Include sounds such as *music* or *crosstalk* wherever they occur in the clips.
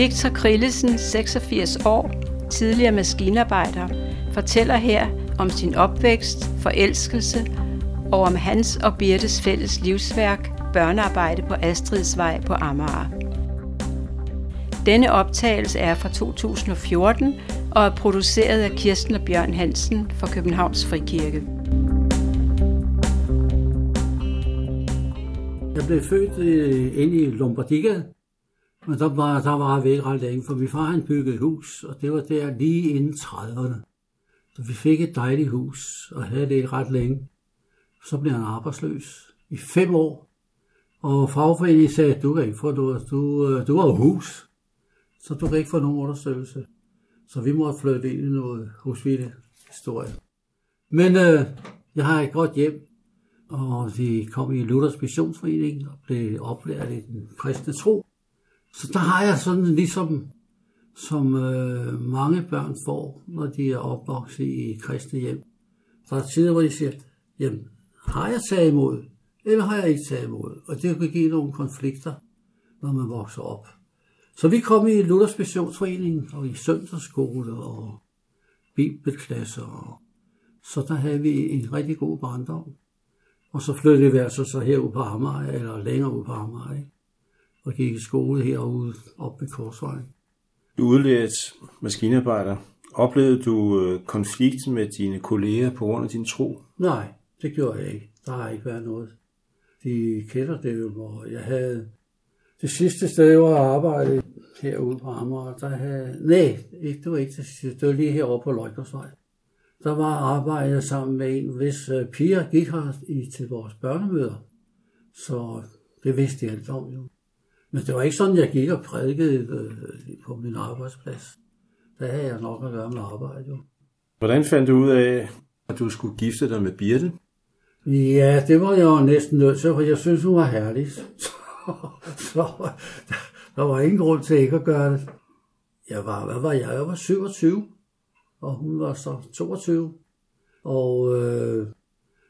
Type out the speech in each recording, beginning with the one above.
Victor Krillesen, 86 år, tidligere maskinarbejder, fortæller her om sin opvækst, forelskelse og om hans og Birtes fælles livsværk, børnearbejde på Astridsvej på Amager. Denne optagelse er fra 2014 og er produceret af Kirsten og Bjørn Hansen for Københavns Frikirke. Jeg blev født ind inde i Lombardiga, men der var, der var vi ikke ret længe, for min far han byggede et hus, og det var der lige inden 30'erne. Så vi fik et dejligt hus, og havde det ikke ret længe. Så blev han arbejdsløs i fem år. Og fagforeningen sagde, du kan ikke få, du, du, du har hus, så du kan ikke få nogen understøttelse. Så vi måtte flytte ind i noget husvilde historie. Men øh, jeg har et godt hjem, og vi kom i Luthers Missionsforening og blev oplært i den kristne tro. Så der har jeg sådan ligesom, som øh, mange børn får, når de er opvokset i kristne hjem. Der er tider, hvor de siger, jamen, har jeg taget imod, eller har jeg ikke taget imod? Og det kan give nogle konflikter, når man vokser op. Så vi kom i Luthers Missionsforening og i søndagsskole og bibelklasser. Og så der havde vi en rigtig god barndom. Og så flyttede vi altså så herud på Amager, eller længere ud på Amager, ikke? Og gik i skole herude op ved Korsvejen. Du udlært maskinarbejder. Oplevede du øh, konflikt med dine kolleger på grund af din tro? Nej, det gjorde jeg ikke. Der har ikke været noget. De kender det jo, hvor jeg havde det sidste sted, hvor jeg arbejdede herude på Amager, der havde... Nej, ikke, det var ikke det sidste. Det var lige herovre på Løgtersvej. Der var arbejdet sammen med en, hvis uh, piger gik her i, til vores børnemøder. Så det vidste jeg alt om jo. Men det var ikke sådan, jeg gik og prædikede øh, på min arbejdsplads. Der havde jeg nok at gøre med arbejde jo. Hvordan fandt du ud af, at du skulle gifte dig med Birte? Ja, det var jeg jo næsten nødt til, for jeg synes, hun var herlig. *laughs* Så, der var ingen grund til ikke at gøre det. Jeg var, hvad var jeg? Jeg var 27, og hun var så 22. Og øh,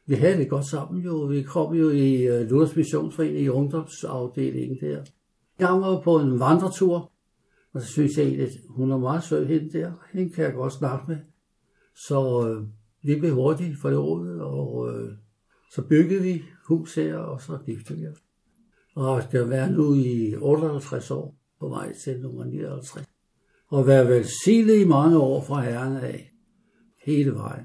vi havde det godt sammen jo. Vi kom jo i uh, Luthers Missionsforening i ungdomsafdelingen der. Jeg var på en vandretur, og så synes jeg egentlig, at hun er meget sød hende der. Hende kan jeg godt snakke med. Så øh, vi blev hurtigt forlovet, og øh, så byggede vi hus her, og så giftede vi os. Og skal være nu i 58 år på vej til nummer 59. Og være velsignet i mange år fra herren af. Hele vejen.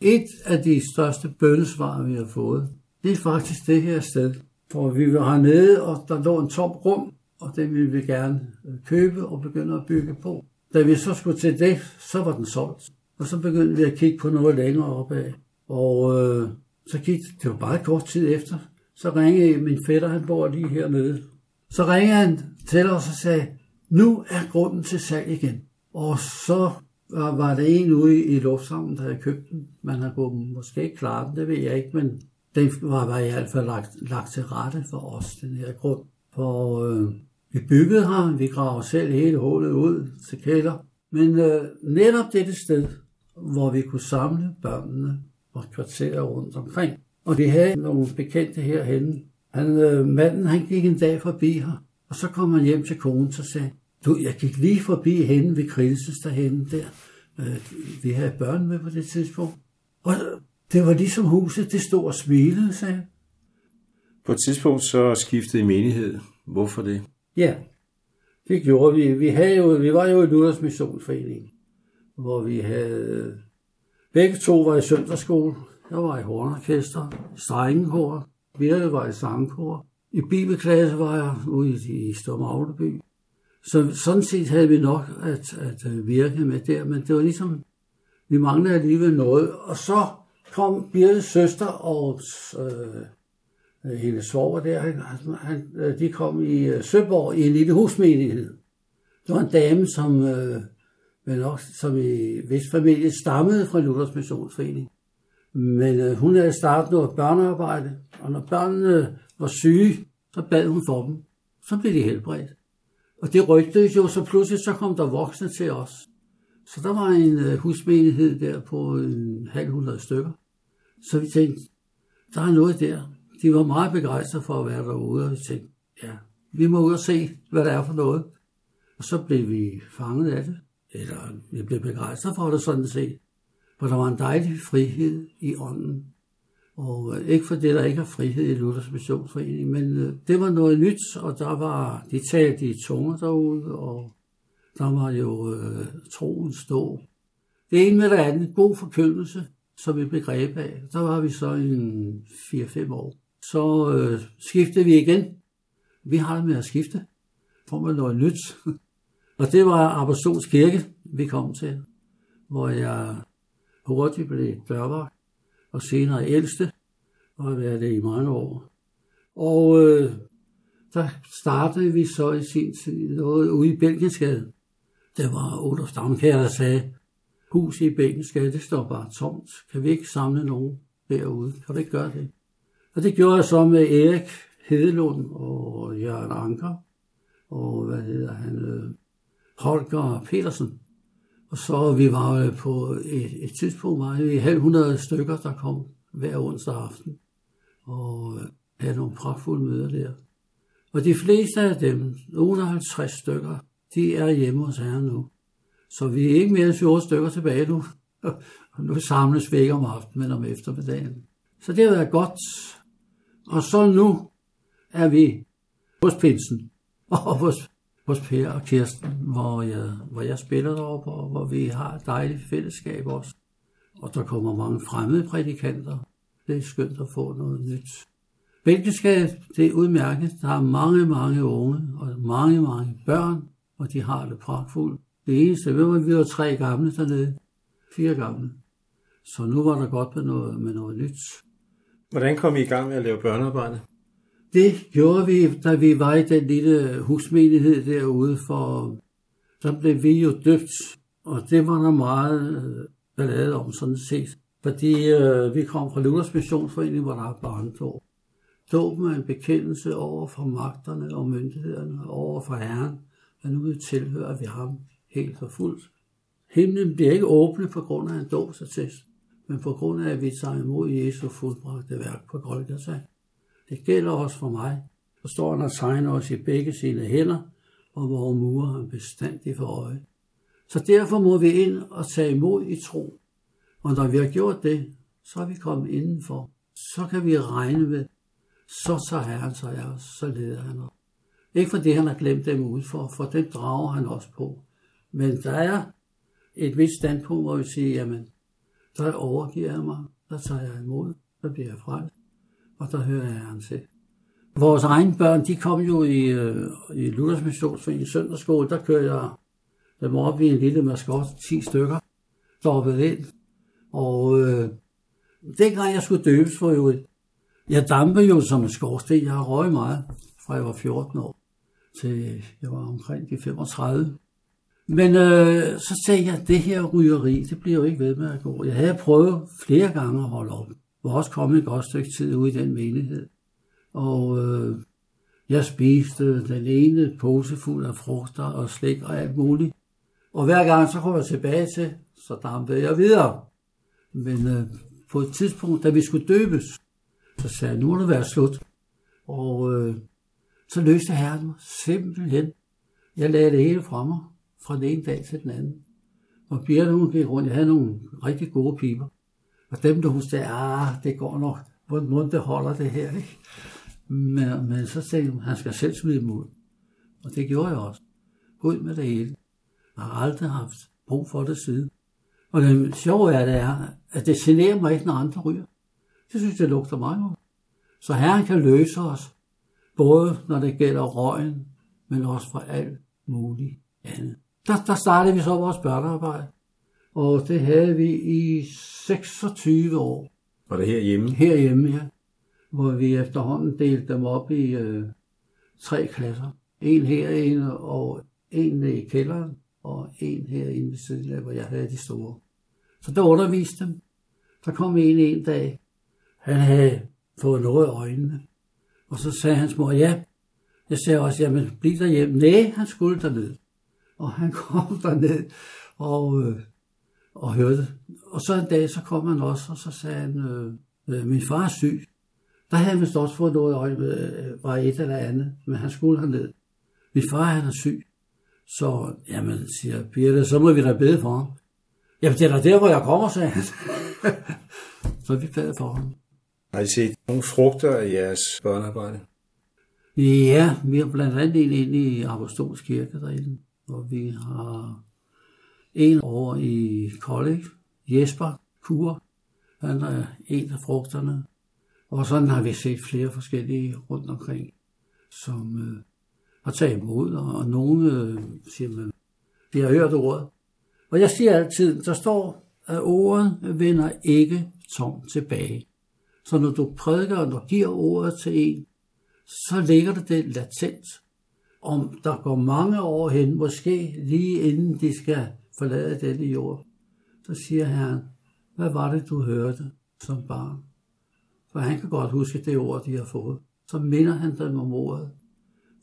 Et af de største bøndesvar, vi har fået, det er faktisk det her sted. For vi var hernede, og der lå en tom rum, og det ville vi gerne øh, købe og begynde at bygge på. Da vi så skulle til det, så var den solgt. Og så begyndte vi at kigge på noget længere opad. Og øh, så gik det var bare kort tid efter, så ringede min fætter, han bor lige hernede. Så ringede han til os og sagde, nu er grunden til salg igen. Og så var det en ude i lufthavnen, der havde købt den. Man har måske ikke klare den, det ved jeg ikke, men den var, var i hvert fald lagt, lagt til rette for os, den her grund. For øh, vi byggede her, vi graver selv hele hullet ud til kælder. Men øh, netop dette sted, hvor vi kunne samle børnene og kvarterer rundt omkring. Og vi havde nogle bekendte herhenne. Han, øh, manden han gik en dag forbi her, og så kom han hjem til konen og sagde, du, jeg gik lige forbi hende ved Krilses derhenne der. Øh, vi havde børn med på det tidspunkt. Og det var ligesom huset, det stod og smilede, sagde På et tidspunkt så skiftede I menighed. Hvorfor det? Ja, det gjorde vi. Vi, havde jo, vi var jo i Luthers Missionsforening, hvor vi havde... Begge to var i søndagsskole. Jeg var i hornorkester, strengekor. Birte var i sangkor. I bibelklasse var jeg ude i, i Storm Så sådan set havde vi nok at, at virke med der, men det var ligesom, vi manglede alligevel noget. Og så kom Birtes søster og øh, øh hendes svoger der, han, han, øh, de kom i øh, Søborg i en lille husmenighed. Det var en dame, som, øh, men også, som i hvis familie stammede fra Luthers Missionsforening. Men øh, hun havde startet noget børnearbejde, og når børnene var syge, så bad hun for dem. Så blev de helbredt. Og det rygtede jo, så pludselig så kom der voksne til os. Så der var en øh, husmenighed der på en halv hundrede stykker. Så vi tænkte, der er noget der. De var meget begejstrede for at være derude, og vi tænkte, ja, vi må ud og se, hvad der er for noget. Og så blev vi fanget af det, eller vi blev begejstret for det sådan set. For der var en dejlig frihed i ånden. Og ikke ikke fordi der ikke er frihed i Luthers Missionsforening, men øh, det var noget nyt, og der var, de talte i tunger derude, og der var jo øh, troen stå. Det ene med det andet, god forkyndelse, som vi begreb af. Der var vi så en 4-5 år. Så øh, skiftede vi igen. Vi har det med at skifte. Får man noget nyt. *laughs* og det var Apostols Kirke, vi kom til, hvor jeg hurtigt blev dørvagt og senere ældste, og har været det i mange år. Og øh, der startede vi så i sin tid noget ude i Belgiensgade. Det var Olof Damkær, der sagde, hus i Belgiensgade, det står bare tomt. Kan vi ikke samle nogen derude? Kan vi ikke gøre det? Og det gjorde jeg så med Erik Hedelund og Jørgen Anker, og hvad hedder han, øh, Holger Petersen. Og så vi var på et, et tidspunkt, var vi halv hundrede stykker, der kom hver onsdag aften, og øh, havde nogle pragtfulde møder der. Og de fleste af dem, nogle af 50 stykker, de er hjemme hos herren nu. Så vi er ikke mere end 14 stykker tilbage nu. Og *laughs* nu samles vi ikke om aftenen, men om eftermiddagen. Så det har været godt. Og så nu er vi hos Pinsen *laughs* og hos hos Per og Kirsten, hvor jeg, hvor jeg spiller deroppe, og hvor vi har et dejligt fællesskab også. Og der kommer mange fremmede prædikanter. Det er skønt at få noget nyt. Bælgeskab, det er udmærket. Der er mange, mange unge og mange, mange børn, og de har det pragtfuldt. Det eneste, vi var, vi var tre gamle dernede. Fire gamle. Så nu var der godt med noget, med noget nyt. Hvordan kom I i gang med at lave børnearbejde? Det gjorde vi, da vi var i den lille husmenighed derude, for så blev vi jo døbt, og det var der meget øh, ballade om sådan set. Fordi øh, vi kom fra Luthers Missionsforening, hvor der er barndåb. Dåb med en bekendelse over for magterne og myndighederne, over for Herren, at nu tilhører vi ham helt og fuldt. Himlen bliver ikke åbnet på grund af en dåbsattest, men på grund af, at vi tager imod Jesu fuldbragte værk på Golgata. Det gælder også for mig. Så står han og tegner os i begge sine hænder, og vores mure han bestandig for øje. Så derfor må vi ind og tage imod i tro. Og når vi har gjort det, så er vi kommet indenfor. Så kan vi regne med, så tager Herren sig af os, så leder han os. Ikke fordi han har glemt dem udenfor, for dem drager han også på. Men der er et vist standpunkt, hvor vi siger, jamen, der overgiver jeg mig, der tager jeg imod, der bliver jeg frelst og der hører jeg han til. Vores egne børn, de kom jo i, øh, i Luthers Missionsforening søndagsskole, der kører jeg dem op i en lille maskot, 10 stykker, stoppet ind. Og øh, dengang jeg skulle døbes for jo, jeg dampede jo som en skorsten, jeg har røget meget, fra jeg var 14 år til jeg var omkring de 35. Men øh, så sagde jeg, at det her rygeri, det bliver jo ikke ved med at gå. Jeg havde prøvet flere gange at holde op var også kommet et godt stykke tid ude i den menighed. Og øh, jeg spiste den ene pose fuld af frugter og slik og alt muligt. Og hver gang så kom jeg tilbage til, så dampede jeg videre. Men øh, på et tidspunkt, da vi skulle døbes, så sagde jeg, nu må det være slut. Og øh, så løste herren mig simpelthen. Jeg lagde det hele fra mig, fra den ene dag til den anden. Og Birte, hun gik rundt. Jeg havde nogle rigtig gode piber. Og dem, der husker, ah, det går nok, hvordan det holder det her, ikke? Men, men så sagde hun, han skal selv smide dem ud. Og det gjorde jeg også. Ud med det hele. Jeg har aldrig haft brug for det siden. Og det sjove er, det er, at det generer mig ikke, når andre ryger. Det synes jeg lugter meget godt. Så Herren kan løse os, både når det gælder røgen, men også for alt muligt andet. Der, der startede vi så vores børnearbejde. Og det havde vi i 26 år. Var det herhjemme? Herhjemme, ja. Hvor vi efterhånden delte dem op i øh, tre klasser. En herinde og en i kælderen, og en herinde ved siden af, hvor jeg havde de store. Så der underviste dem. Der kom en en dag. Han havde fået noget i øjnene. Og så sagde hans mor, ja. Jeg sagde også, jamen bliv derhjemme. Nej, han skulle derned. Og han *laughs* kom derned, og øh, og hørte. Og så en dag, så kom han også, og så sagde han, øh, øh min far er syg. Der havde han vist også fået noget øje med, øh, var et eller andet, men han skulle herned. Min far, han er syg. Så, jamen, siger Birte, så må vi da bede for ham. Jamen, det er da der, hvor jeg kommer, sagde han. *laughs* så vi bad for ham. Har I set nogle frugter af jeres børnearbejde? Ja, vi har blandt andet en ind i Apostolsk Kirke derinde, hvor vi har en over i Kolding, Jesper Kur. Han er en af frugterne. Og sådan har vi set flere forskellige rundt omkring, som øh, har taget imod, og, og nogle øh, siger, man, de har hørt ordet. Og jeg siger altid, der står, at ordet vender ikke tomt tilbage. Så når du prædiker, og du giver ordet til en, så ligger det det latent. Om der går mange år hen, måske lige inden de skal forlade denne jord, så siger Herren, hvad var det, du hørte som barn? For han kan godt huske det ord, de har fået. Så minder han dem om ordet.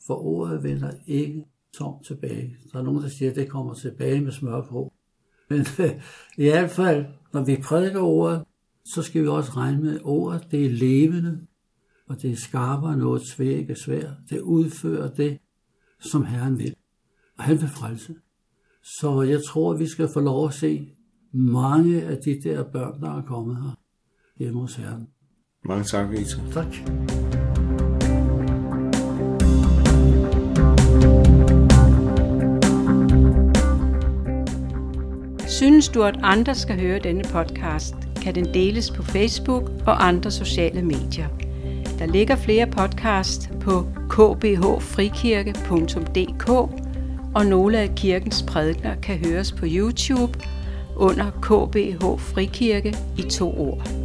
For ordet vender ikke tomt tilbage. Der er nogen, der siger, at det kommer tilbage med smør på. Men *laughs* i hvert fald, når vi prædiker ordet, så skal vi også regne med, at ordet det er levende, og det er skarpere noget svært, svær. Det udfører det, som Herren vil. Og han vil frelse. Så jeg tror, vi skal få lov at se mange af de der børn, der er kommet her hjemme hos Herren. Mange tak, Victor. Tak. Synes du, at andre skal høre denne podcast, kan den deles på Facebook og andre sociale medier. Der ligger flere podcast på kbhfrikirke.dk, og nogle af kirkens prædikner kan høres på YouTube under KBH Frikirke i to ord.